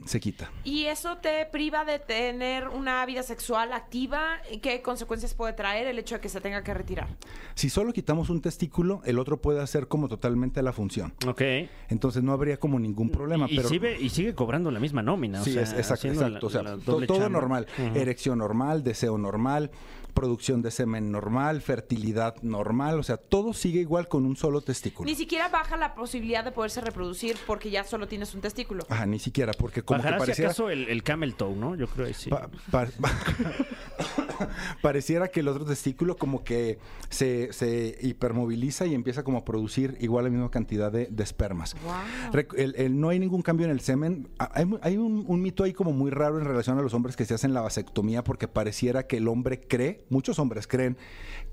Se quita. ¿Y eso te priva de tener una vida sexual activa? ¿Qué consecuencias puede traer el hecho de que se tenga que retirar? Si solo quitamos un testículo, el otro puede hacer como totalmente la función. Ok. Entonces no habría como ningún problema. y, pero... sigue, y sigue cobrando la misma nómina. o Sí, sea, es, exacto, haciendo la- exacto. O sea, la todo chamba. normal. Ujú. Erección normal, deseo normal, producción de semen normal, fertilidad normal. O sea, todo sigue igual con un solo testículo. Ni siquiera baja la posibilidad de poderse reproducir porque ya solo tienes un testículo. Ajá, ni siquiera, porque como que Bajará si pareciera... acaso el, el camel toe, ¿no? Yo creo que sí. pa- pa- pareciera que el otro testículo como que se, se hipermoviliza y empieza como a producir igual la misma cantidad de, de espermas. Wow. Rec- el- el- no hay ningún cambio en el semen. Ah, Hay, un, un mito ahí como muy raro en relación a los hombres que se hacen la vasectomía porque pareciera que el hombre cree, muchos hombres creen,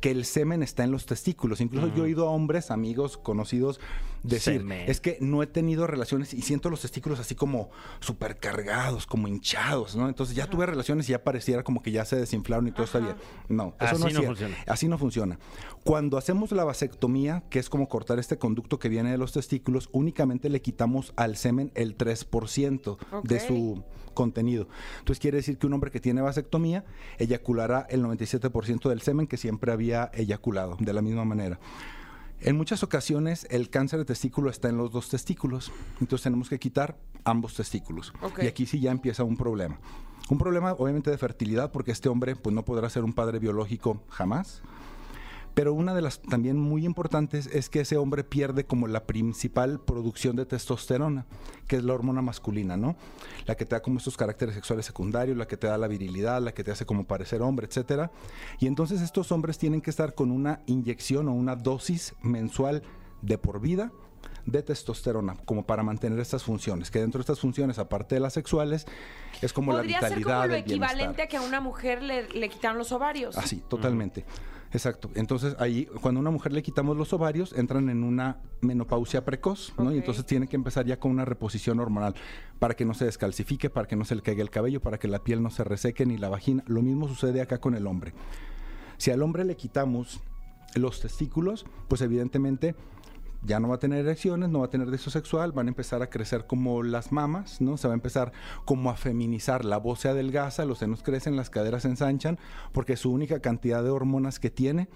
que el semen está en los testículos. Incluso yo he oído a hombres, amigos, conocidos, decir, Semen. es que no he tenido relaciones y siento los testículos así como supercargados, como hinchados, ¿no? Entonces ya tuve relaciones y ya pareciera como que ya se desinflaron y todo está Ajá. bien. No, eso Así no, es no cier- funciona. Así no funciona. Cuando hacemos la vasectomía, que es como cortar este conducto que viene de los testículos, únicamente le quitamos al semen el 3% de Ok. su contenido. Entonces quiere decir que un hombre que tiene vasectomía eyaculará el 97% del semen que siempre había eyaculado, de la misma manera. En muchas ocasiones el cáncer de testículo está en los dos testículos, entonces tenemos que quitar ambos testículos. Y aquí sí ya empieza un problema. Un problema obviamente de fertilidad porque este hombre pues no podrá ser un padre biológico jamás. Pero una de las también muy importantes es que ese hombre pierde como la principal producción de testosterona, que es la hormona masculina, ¿no? La que te da como estos caracteres sexuales secundarios, la que te da la virilidad, la que te hace como parecer hombre, etcétera. Y entonces estos hombres tienen que estar con una inyección o una dosis mensual de por vida de testosterona, como para mantener estas funciones, que dentro de estas funciones, aparte de las sexuales, es como la Podría ser vitalidad, como lo equivalente a que a una mujer le, le quitaron los ovarios. Así, totalmente. Exacto. Entonces, ahí, cuando a una mujer le quitamos los ovarios, entran en una menopausia precoz, ¿no? Y entonces tiene que empezar ya con una reposición hormonal para que no se descalcifique, para que no se le caiga el cabello, para que la piel no se reseque ni la vagina. Lo mismo sucede acá con el hombre. Si al hombre le quitamos los testículos, pues evidentemente ya no va a tener erecciones, no va a tener deseo sexual, van a empezar a crecer como las mamas, ¿no? Se va a empezar como a feminizar, la voz se adelgaza, los senos crecen, las caderas se ensanchan, porque su única cantidad de hormonas que tiene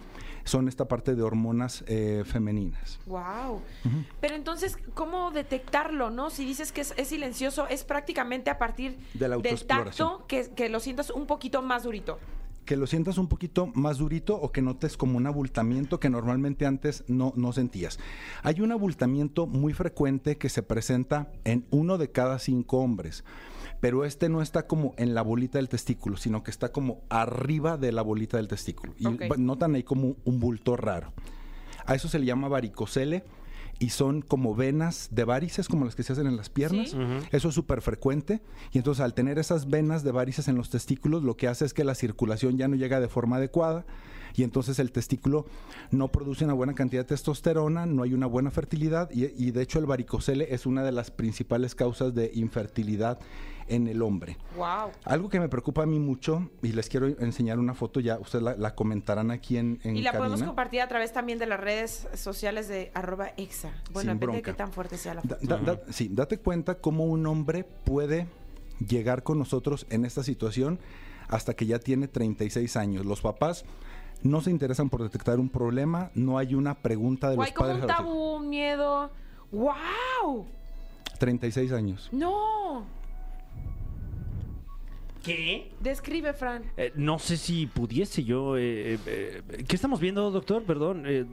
son esta parte de hormonas eh, femeninas. Wow. Pero entonces, ¿cómo detectarlo, no? Si dices que es, es silencioso, es prácticamente a partir De la del tacto que, que lo sientas un poquito más durito. Que lo sientas un poquito más durito o que notes como un abultamiento que normalmente antes no, no sentías. Hay un abultamiento muy frecuente que se presenta en uno de cada cinco hombres, pero este no está como en la bolita del testículo, sino que está como arriba de la bolita del testículo. Y notan ahí como un bulto raro. A eso se le llama varicocele y son como venas de varices como las que se hacen en las piernas. Sí. Eso es súper frecuente. Y entonces al tener esas venas de varices en los testículos, lo que hace es que la circulación ya no llega de forma adecuada. Y entonces el testículo no produce una buena cantidad de testosterona, no hay una buena fertilidad. Y, y de hecho el varicocele es una de las principales causas de infertilidad en el hombre. Wow. Algo que me preocupa a mí mucho, y les quiero enseñar una foto, ya ustedes la, la comentarán aquí en, en Y la podemos compartir a través también de las redes sociales de arroba exa. Bueno, Sin depende de bronca. qué tan fuerte sea la foto. da- da- sí, date cuenta cómo un hombre puede llegar con nosotros en esta situación hasta que ya tiene 36 años. Los papás no se interesan por detectar un problema, no hay una pregunta de O los hay como padres. un tabú, un miedo. ¡Wow! 36 años. ¡No! ¿Qué? Describe, Fran. Eh, no sé si pudiese yo. eh, eh, eh, ¿Qué estamos viendo, doctor? Perdón. eh,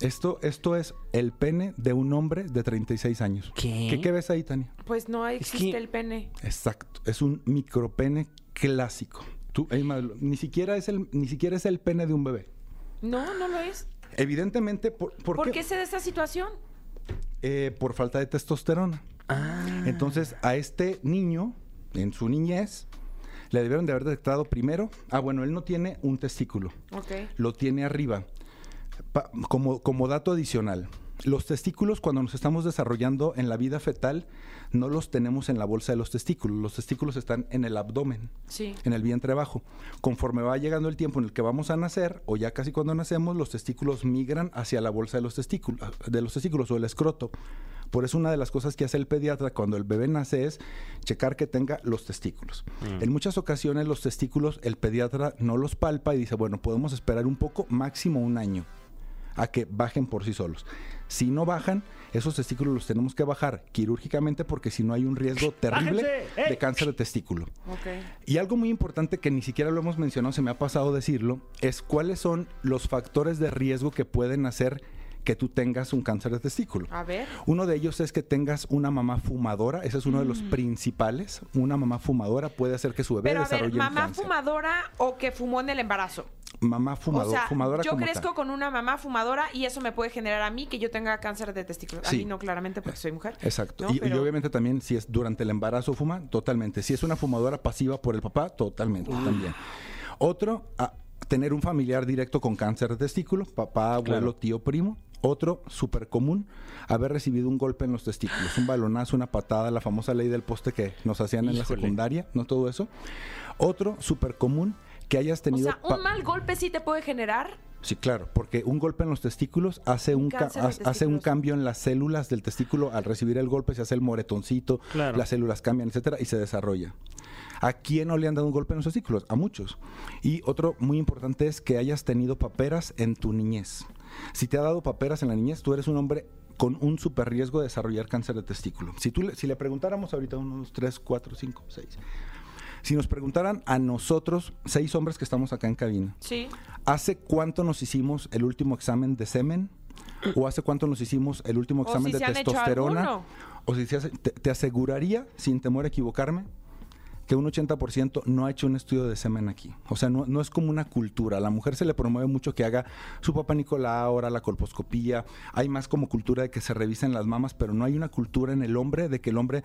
Esto, esto es el pene de un hombre de 36 años. ¿Qué? ¿Qué, qué ves ahí, Tania? Pues no existe que- el pene. Exacto, es un micropene clásico. Tú, ey, ni siquiera es el ni siquiera es el pene de un bebé. No, no lo es. Evidentemente, ¿por, por ¿Por qué? qué se da esta situación? Eh, por falta de testosterona. Entonces, a este niño, en su niñez, le debieron de haber detectado primero, ah, bueno, él no tiene un testículo, Ok. lo tiene arriba. Pa- como, como dato adicional, los testículos cuando nos estamos desarrollando en la vida fetal, no los tenemos en la bolsa de los testículos, los testículos están en el abdomen Sí. en el vientre bajo. Conforme va llegando el tiempo en el que vamos a nacer, o ya casi cuando nacemos, los testículos migran hacia la bolsa de los testículos, de los testículos o el escroto. Por eso una de las cosas que hace el pediatra cuando el bebé nace es checar que tenga los testículos. En muchas ocasiones los testículos el pediatra no los palpa y dice, bueno, podemos esperar un poco, máximo un año, a que bajen por sí solos. Si no bajan, esos testículos los tenemos que bajar quirúrgicamente porque si no hay un riesgo terrible de cáncer de testículo. Y algo muy importante que ni siquiera lo hemos mencionado, se me ha pasado decirlo, es cuáles son los factores de riesgo que pueden hacer que tú tengas un cáncer de testículo. A ver. Uno de ellos es que tengas una mamá fumadora, ese es uno de los principales. Una mamá fumadora puede hacer que su bebé Mm. Pero a ver, desarrolle un mamá cáncer. fumadora o que fumó en el embarazo. Mamá fumado- o sea, fumadora yo como crezco tal. con una mamá fumadora y eso me puede generar a mí que yo tenga cáncer de testículos. A Sí. mí no, claramente, porque soy mujer. Exacto. ¿no? Y, obviamente también si es durante el embarazo fuma, totalmente. Si es una fumadora pasiva por el papá, totalmente también. Otro, a tener un familiar directo con cáncer de testículo, papá, abuelo, Claro. tío, primo. Otro, súper común, haber recibido un golpe en los testículos, un balonazo, una patada, la famosa ley del poste que nos hacían en la secundaria, ¿no? Todo eso. Otro, súper común, que hayas O tenido... sea, pa- un mal golpe sí te puede generar. Sí, claro, porque un golpe en los testículos hace un, ca- hace un cambio en las células del testículo. Al recibir el golpe se hace el moretoncito, Claro. las células cambian, etcétera, y se desarrolla. ¿A quién no le han dado un golpe en los testículos? A muchos. Y otro muy importante es que hayas tenido paperas en tu niñez. Si te ha dado paperas en la niñez, tú eres un hombre con un super riesgo de desarrollar cáncer de testículo. Si, tú, le- si le preguntáramos ahorita unos 3, 4, 5, 6. Si nos preguntaran a nosotros, seis hombres que estamos acá en cabina, Sí. ¿Hace cuánto nos hicimos el último examen de semen? ¿O hace cuánto nos hicimos el último examen si de testosterona? O si se hace- te, te aseguraría, sin temor a equivocarme, que un 80% no ha hecho un estudio de semen aquí. O sea, no, no es como una cultura. A la mujer se le promueve mucho que haga su papá Nicolau, ahora la colposcopía. Hay más como cultura de que se revisen las mamas, pero no hay una cultura en el hombre de que el hombre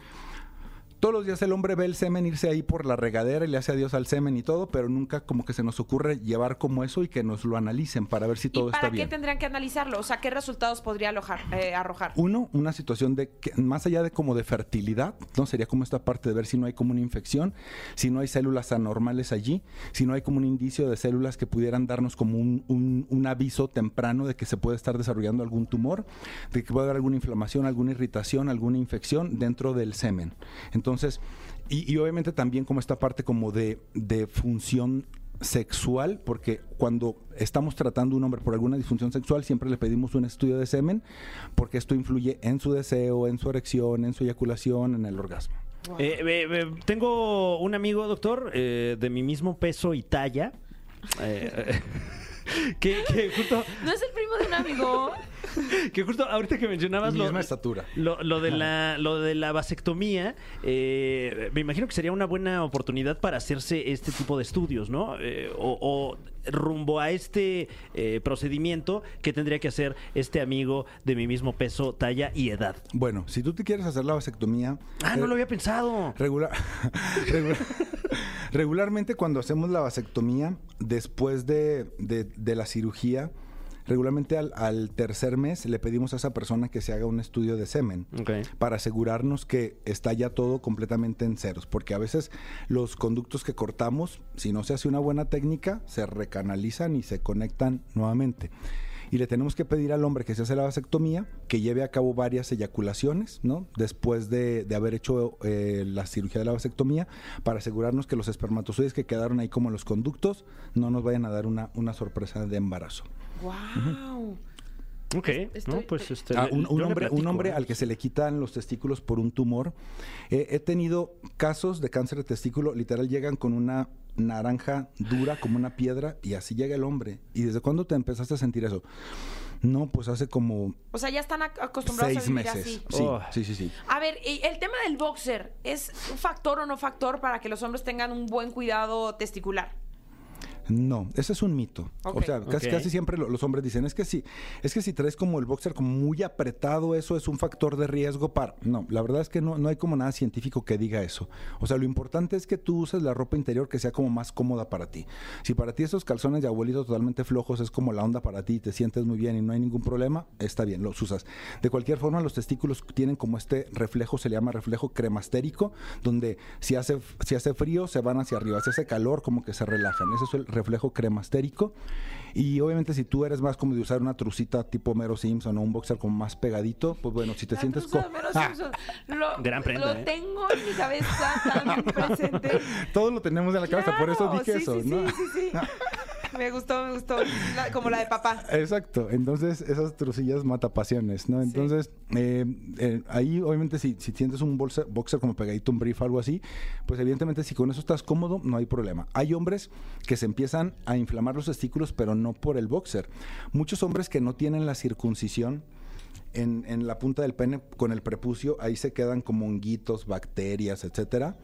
todos los días el hombre ve el semen irse ahí por la regadera y le hace adiós al semen y todo, pero nunca como que se nos ocurre llevar como eso y que nos lo analicen para ver si todo ¿Y para está qué bien. tendrían que analizarlo? O sea, ¿qué resultados podría alojar- eh, arrojar? Uno, una situación de que más allá de como de fertilidad, ¿no? Sería como esta parte de ver si no hay como una infección, si no hay células anormales allí, si no hay como un indicio de células que pudieran darnos como un, un- un aviso temprano de que se puede estar desarrollando algún tumor, de que puede haber alguna inflamación, alguna irritación, alguna infección dentro del semen. Entonces, y, y obviamente también como esta parte como de, de función sexual, porque cuando estamos tratando a un hombre por alguna disfunción sexual, siempre le pedimos un estudio de semen, porque esto influye en su deseo, en su erección, en su eyaculación, en el orgasmo. Eh, eh, eh, tengo un amigo, doctor, eh, de mi mismo peso y talla. eh, eh, que, que justo, ¿No es el primo de un amigo? que justo ahorita que mencionabas lo, Misma estatura. lo, lo de la, lo de la vasectomía, eh, me imagino que sería una buena oportunidad para hacerse este tipo de estudios, ¿no? Eh, o, o rumbo a este eh, procedimiento que tendría que hacer este amigo de mi mismo peso, talla y edad. Bueno, si tú te quieres hacer la vasectomía... Ah, no lo había pensado. Regular, regular- regularmente cuando hacemos la vasectomía, después de, de- de la cirugía, regularmente al, al tercer mes le pedimos a esa persona que se haga un estudio de semen para asegurarnos que está ya todo completamente en ceros, porque a veces los conductos que cortamos, si no se hace una buena técnica, se recanalizan y se conectan nuevamente. Y le tenemos que pedir al hombre que se hace la vasectomía que lleve a cabo varias eyaculaciones, ¿no? Después de, de haber hecho eh, la cirugía de la vasectomía, para asegurarnos que los espermatozoides que quedaron ahí como los conductos no nos vayan a dar una, una sorpresa de embarazo. ¡Wow! Ok, Estoy- no, pues este. Ah, un, hombre, un hombre ¿eh? al que se le quitan los testículos por un tumor. Eh, he tenido casos de cáncer de testículo, literal llegan con una naranja dura como una piedra y así llega el hombre. ¿Y desde cuándo te empezaste a sentir eso? No, pues hace como O sea, ya están ac- acostumbrados a vivir meses. así. Sí, Oh. sí, sí, sí. A ver, y el tema del boxer, ¿es un factor o no factor para que los hombres tengan un buen cuidado testicular? No, ese es un mito. O sea, casi, casi siempre lo- los hombres dicen, es que si, es que si traes como el boxer como muy apretado, eso es un factor de riesgo para. No, la verdad es que no, no hay como nada científico que diga eso. O sea, lo importante es que tú uses la ropa interior que sea como más cómoda para ti. Si para ti esos calzones de abuelito totalmente flojos es como la onda para ti y te sientes muy bien y no hay ningún problema, está bien, los usas. De cualquier forma, los testículos tienen como este reflejo, se le llama reflejo cremastérico, donde si hace, si hace frío se van hacia arriba, si hace calor como que se relajan. Ese es el reflejo cremastérico. Y obviamente si tú eres más como de usar una trucita tipo Mero Simpson o un boxer como más pegadito, pues bueno, si te La sientes... truza co- de Homero ¡Ah! Simpson. Lo, Gran prenda, lo ¿eh? tengo en mi cabeza tan presente. Todo lo tenemos en la cabeza, por eso dije sí, eso, sí, ¿no? Sí, sí, sí. Me gustó, me gustó. La- como la de papá. Exacto, entonces esas trucillas mata pasiones, ¿no? Entonces, eh, eh, ahí obviamente si, si sientes un bolsa- boxer como pegadito, un brief, algo así, pues evidentemente si con eso estás cómodo, no hay problema. Hay hombres que se empiezan a inflamar los testículos, pero no por el boxer. Muchos hombres que no tienen la circuncisión, en, en la punta del pene con el prepucio, ahí se quedan como honguitos, bacterias, etcétera,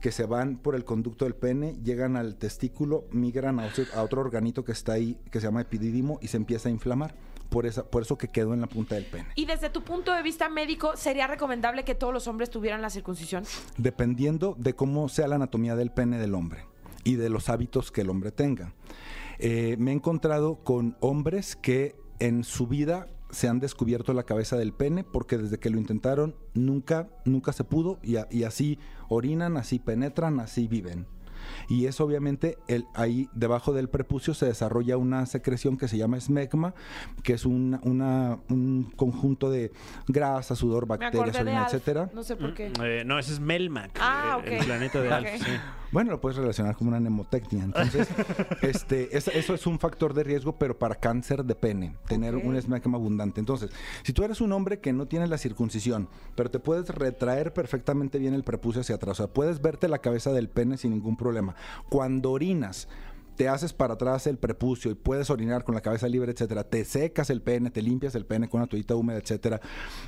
que se van por el conducto del pene, llegan al testículo, migran a, otro- a otro organito que está ahí, que se llama epidídimo, y se empieza a inflamar. Por, esa, por eso que quedó en la punta del pene. Y desde tu punto de vista médico, ¿sería recomendable que todos los hombres tuvieran la circuncisión? dependiendo de cómo sea la anatomía del pene del hombre y de los hábitos que el hombre tenga. Eh, me he encontrado con hombres que en su vida se han descubierto la cabeza del pene porque desde que lo intentaron nunca, nunca se pudo y, y así orinan, así penetran, así viven. Y es obviamente el, ahí debajo del prepucio se desarrolla una secreción que se llama esmegma, que es un, una- un conjunto de grasa, sudor, bacterias, orina, etcétera. No sé por qué. Eh, no, ese es Melmac. Ah, eh, ok. El planeta de. Alf, sí. Bueno, lo puedes relacionar con una nemotecnia. Entonces, este, es- eso es un factor de riesgo, pero para cáncer de pene, tener Ok. un esmegma abundante. Entonces, si tú eres un hombre que no tiene la circuncisión, pero te puedes retraer perfectamente bien el prepucio hacia atrás, o sea, puedes verte la cabeza del pene sin ningún problema. Cuando orinas, te haces para atrás el prepucio y puedes orinar con la cabeza libre, etcétera. Te secas el pene, te limpias el pene con una toallita húmeda, etcétera.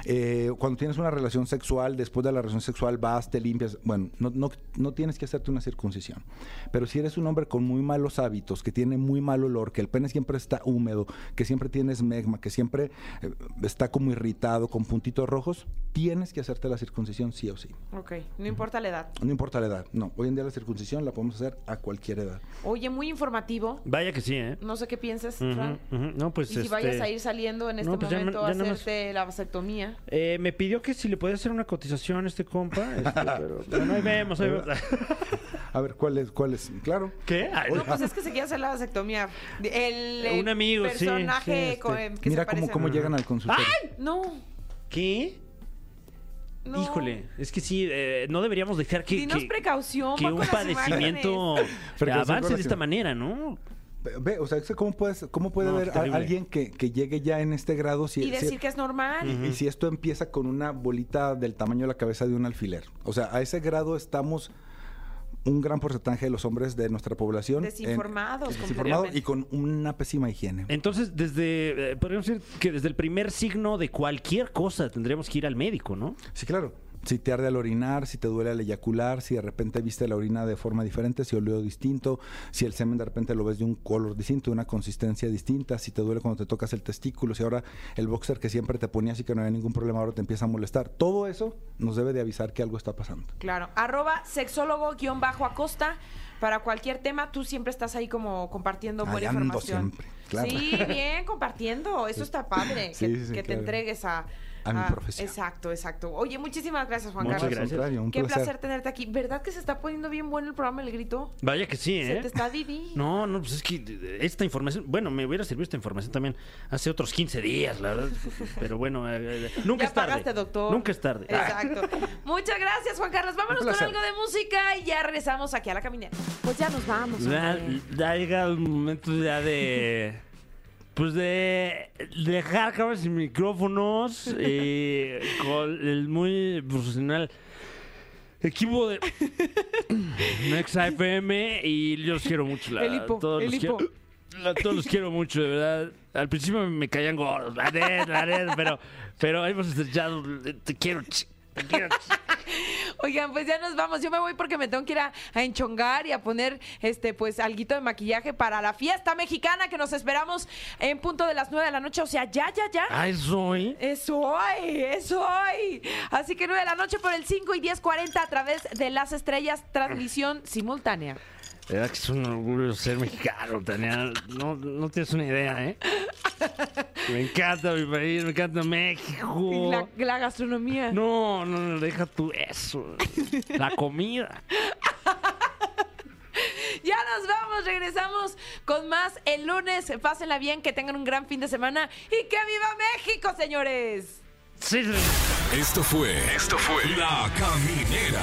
Eh, cuando tienes una relación sexual, después de la relación sexual vas, te limpias. Bueno, no, no, no tienes que hacerte una circuncisión. Pero si eres un hombre con muy malos hábitos, que tiene muy mal olor, que el pene siempre está húmedo, que siempre tienes megma, que siempre eh, está como irritado, con puntitos rojos, tienes que hacerte la circuncisión sí o sí. Ok, no importa la edad. No importa la edad. No, hoy en día la circuncisión la podemos hacer a cualquier edad. Oye, muy informativo. Vaya que sí, ¿eh? No sé qué pienses, Ujú, Fran. ujú. No, pues Y si este, vayas a ir saliendo en este no, pues momento ya a más- hacerte la vasectomía. Eh, me pidió que si le podía hacer una cotización a este compa, este, pero bueno, ahí vemos, ahí vemos. A ver, ¿cuál es? ¿Cuál es? Claro. ¿Qué? Ay, No, pues es que se quiere hacer la vasectomía. El Un amigo, sí, personaje sí, co- este, eh, que Mira se cómo, llegan al consultorio. No, ¿Qué? No. Híjole, es que sí, eh, no deberíamos dejar que, Dinos que, precaución. que va un padecimiento avance de esta manera, ¿no? Ve- o sea, ¿cómo, puedes, cómo puede No, haber a- alguien que, que llegue ya en este grado si. Y si- decir que es normal. y si esto empieza con una bolita del tamaño de la cabeza de un alfiler? O sea, a ese grado estamos un gran porcentaje de los hombres de nuestra población en- Desinformados desinformados y con una pésima higiene. Entonces, desde, eh, podríamos decir que desde el primer signo de cualquier cosa tendremos que ir al médico, ¿no? Sí, claro. Si te arde al orinar, si te duele al eyacular, si de repente viste la orina de forma diferente, si olió distinto, si el semen de repente lo ves de un color distinto, de una consistencia distinta, si te duele cuando te tocas el testículo, si ahora el boxer que siempre te ponías y que no había ningún problema ahora te empieza a molestar. Todo eso nos debe de avisar que algo está pasando. Claro. Arroba sexólogo-acosta. Para cualquier tema, tú siempre estás ahí como compartiendo buena información. siempre, claro. Sí, bien, compartiendo. Eso está padre. Sí, que sí, que te entregues a, A mi profesión. Exacto, exacto. Oye, muchísimas gracias, Juan Muchas Carlos. gracias. Contrario, un Qué placer. placer. tenerte aquí. ¿Verdad que se está poniendo bien bueno el programa El Grito? Vaya que sí, Se ¿eh? te está Didi. No, no, pues es que esta información, bueno, me hubiera servido esta información también hace otros 15 días, la verdad. Pero bueno, eh, eh, nunca ya es tarde. pagaste, doctor. Nunca es tarde. Ah, Exacto. Muchas gracias, Juan Carlos. Vámonos con algo de música y ya regresamos aquí a la caminera. Pues ya nos vamos. Ya llega el momento ya de. Pues de dejar cámaras y micrófonos y con el muy profesional equipo de Nexa FM y yo los quiero mucho. La, El hipo, todos el los hipo. Quiero, todos los quiero mucho, de verdad. Al principio me caían gordos, la neta, la neta, pero, pero hemos estrechado. Te quiero, te quiero. Oigan, pues ya nos vamos. Yo me voy porque me tengo que ir a, a enchongar y a poner este, pues, alguito de maquillaje para la fiesta mexicana que nos esperamos en punto de las 9 de la noche. O sea, ya, ya, ya. Ay, soy. Es hoy, es hoy. Así que 9 de la noche por el 5 y 10.40 a través de las estrellas, transmisión simultánea. De verdad que es un orgullo ser mexicano, Tania. No, no tienes una idea, ¿eh? Me encanta mi país, me encanta México. La, la gastronomía. No, no, no, deja tú eso. La comida. Ya nos vamos, regresamos con más el lunes. Pásenla bien, que tengan un gran fin de semana y que viva México, señores. Sí, sí. Esto fue. Esto fue. La Caminera.